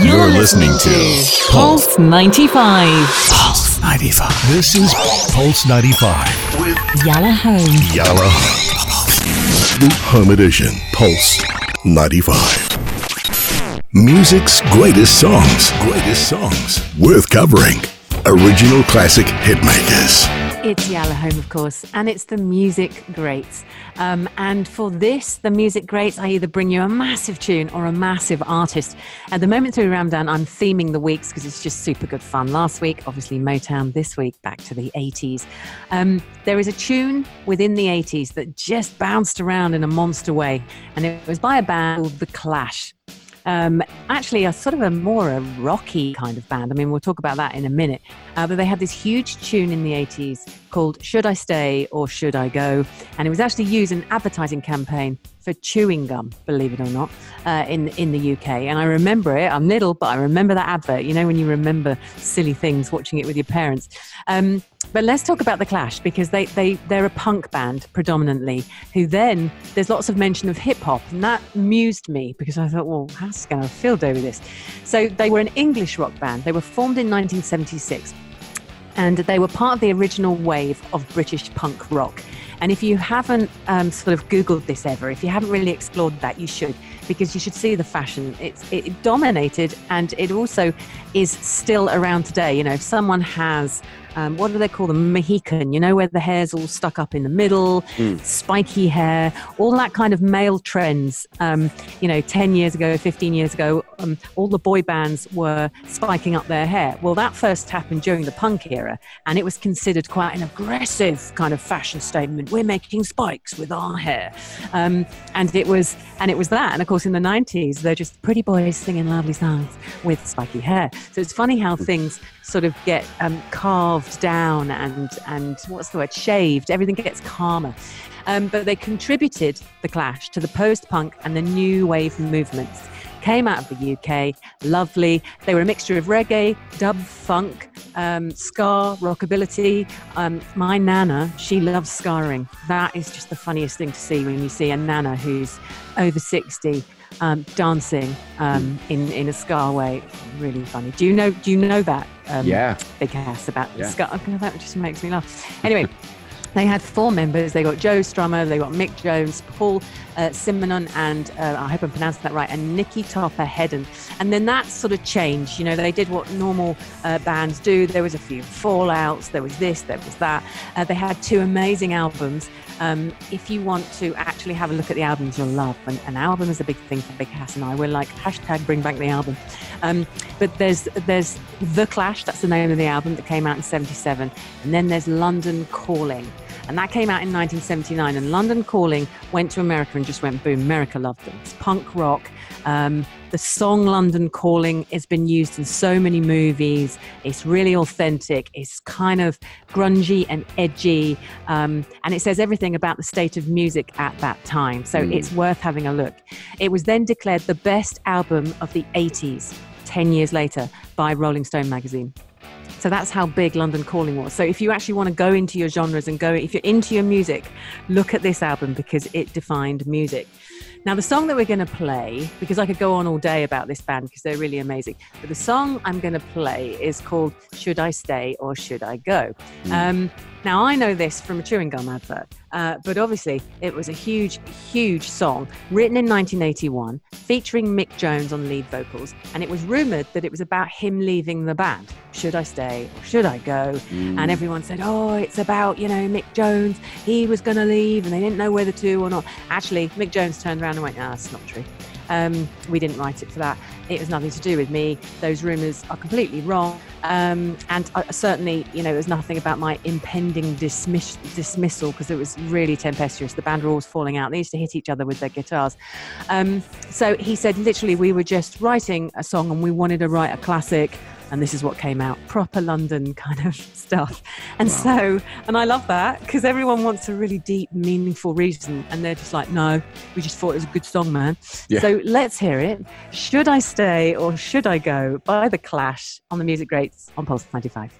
You're listening to Pulse 95. Pulse 95. This is Pulse 95 with Yalla Home. Yalla The Home Edition. Pulse 95. Music's greatest songs. Greatest songs. Worth covering. Original classic hitmakers. It's Yalla Home, of course, and it's the music greats. Um, and for this, the music greats, I either bring you a massive tune or a massive artist. At the moment through Ramadan, I'm theming the weeks because it's just super good fun. Last week, obviously Motown. This week, back to the 80s. Um, there is a tune within the 80s that just bounced around in a monster way, and it was by a band called The Clash. Um, actually, a sort of a more a rocky kind of band. I mean, we'll talk about that in a minute. Uh, but they had this huge tune in the 80s called Should I Stay or Should I Go? And it was actually used in an advertising campaign for chewing gum, believe it or not, uh, in in the UK. And I remember it. I'm little, but I remember that advert. You know, when you remember silly things, watching it with your parents. Um, but let's talk about the Clash because they they they're a punk band predominantly. Who then there's lots of mention of hip hop, and that amused me because I thought, well, how's going to feel with this? So they were an English rock band. They were formed in 1976 and they were part of the original wave of British punk rock. And if you haven't um, sort of Googled this ever, if you haven't really explored that, you should, because you should see the fashion. It's, it dominated and it also is still around today. You know, if someone has um, what do they call them? Mohican, you know, where the hair's all stuck up in the middle, mm. spiky hair, all that kind of male trends. Um, you know, 10 years ago, 15 years ago, um, all the boy bands were spiking up their hair. Well, that first happened during the punk era, and it was considered quite an aggressive kind of fashion statement. We're making spikes with our hair. Um, and it was, and it was that. And of course, in the 90s, they're just pretty boys singing lovely songs with spiky hair. So it's funny how things sort of get um, down and and what's the word shaved everything gets calmer um, but they contributed the clash to the post-punk and the new wave movements came out of the uk lovely they were a mixture of reggae dub funk um, ska rockabilly um, my nana she loves scarring that is just the funniest thing to see when you see a nana who's over 60 um, dancing um, in in a ska way. Really funny. Do you know? Do you know that? Um, yeah. Big ass about yeah. the. Okay, that just makes me laugh. Anyway. They had four members. They got Joe Strummer, they got Mick Jones, Paul uh, Simonon, and uh, I hope I'm pronouncing that right, and Nicky Topper Headon. And then that sort of changed. You know, they did what normal uh, bands do. There was a few fallouts. There was this. There was that. Uh, they had two amazing albums. Um, if you want to actually have a look at the albums you'll love, and an album is a big thing for Big Cass and I. We're like hashtag Bring Back the Album. Um, but there's there's The Clash. That's the name of the album that came out in '77, and then there's London Calling. And that came out in 1979. And London Calling went to America and just went boom. America loved them. It's punk rock. Um, the song London Calling has been used in so many movies. It's really authentic. It's kind of grungy and edgy. Um, and it says everything about the state of music at that time. So mm. it's worth having a look. It was then declared the best album of the 80s 10 years later by Rolling Stone magazine. So that's how big London Calling was. So if you actually want to go into your genres and go, if you're into your music, look at this album because it defined music. Now, the song that we're going to play, because I could go on all day about this band because they're really amazing, but the song I'm going to play is called Should I Stay or Should I Go? Mm. Um, now, I know this from a chewing gum advert, uh, but obviously it was a huge, huge song written in 1981 featuring Mick Jones on lead vocals, and it was rumoured that it was about him leaving the band. Should I stay or should I go? Mm. And everyone said, oh, it's about, you know, Mick Jones. He was going to leave and they didn't know whether to or not. Actually, Mick Jones turned around and went, no, it's not true. Um, we didn't write it for that. It was nothing to do with me. Those rumours are completely wrong. Um, and I, certainly, you know, there's nothing about my impending dismiss- dismissal because it was really tempestuous. The band were always falling out. They used to hit each other with their guitars. Um, so he said, literally, we were just writing a song and we wanted to write a classic and this is what came out proper London kind of stuff. And wow. so, and I love that because everyone wants a really deep, meaningful reason, and they're just like, no, we just thought it was a good song, man. Yeah. So let's hear it. Should I Stay or Should I Go by The Clash on the Music Greats on Pulse 95.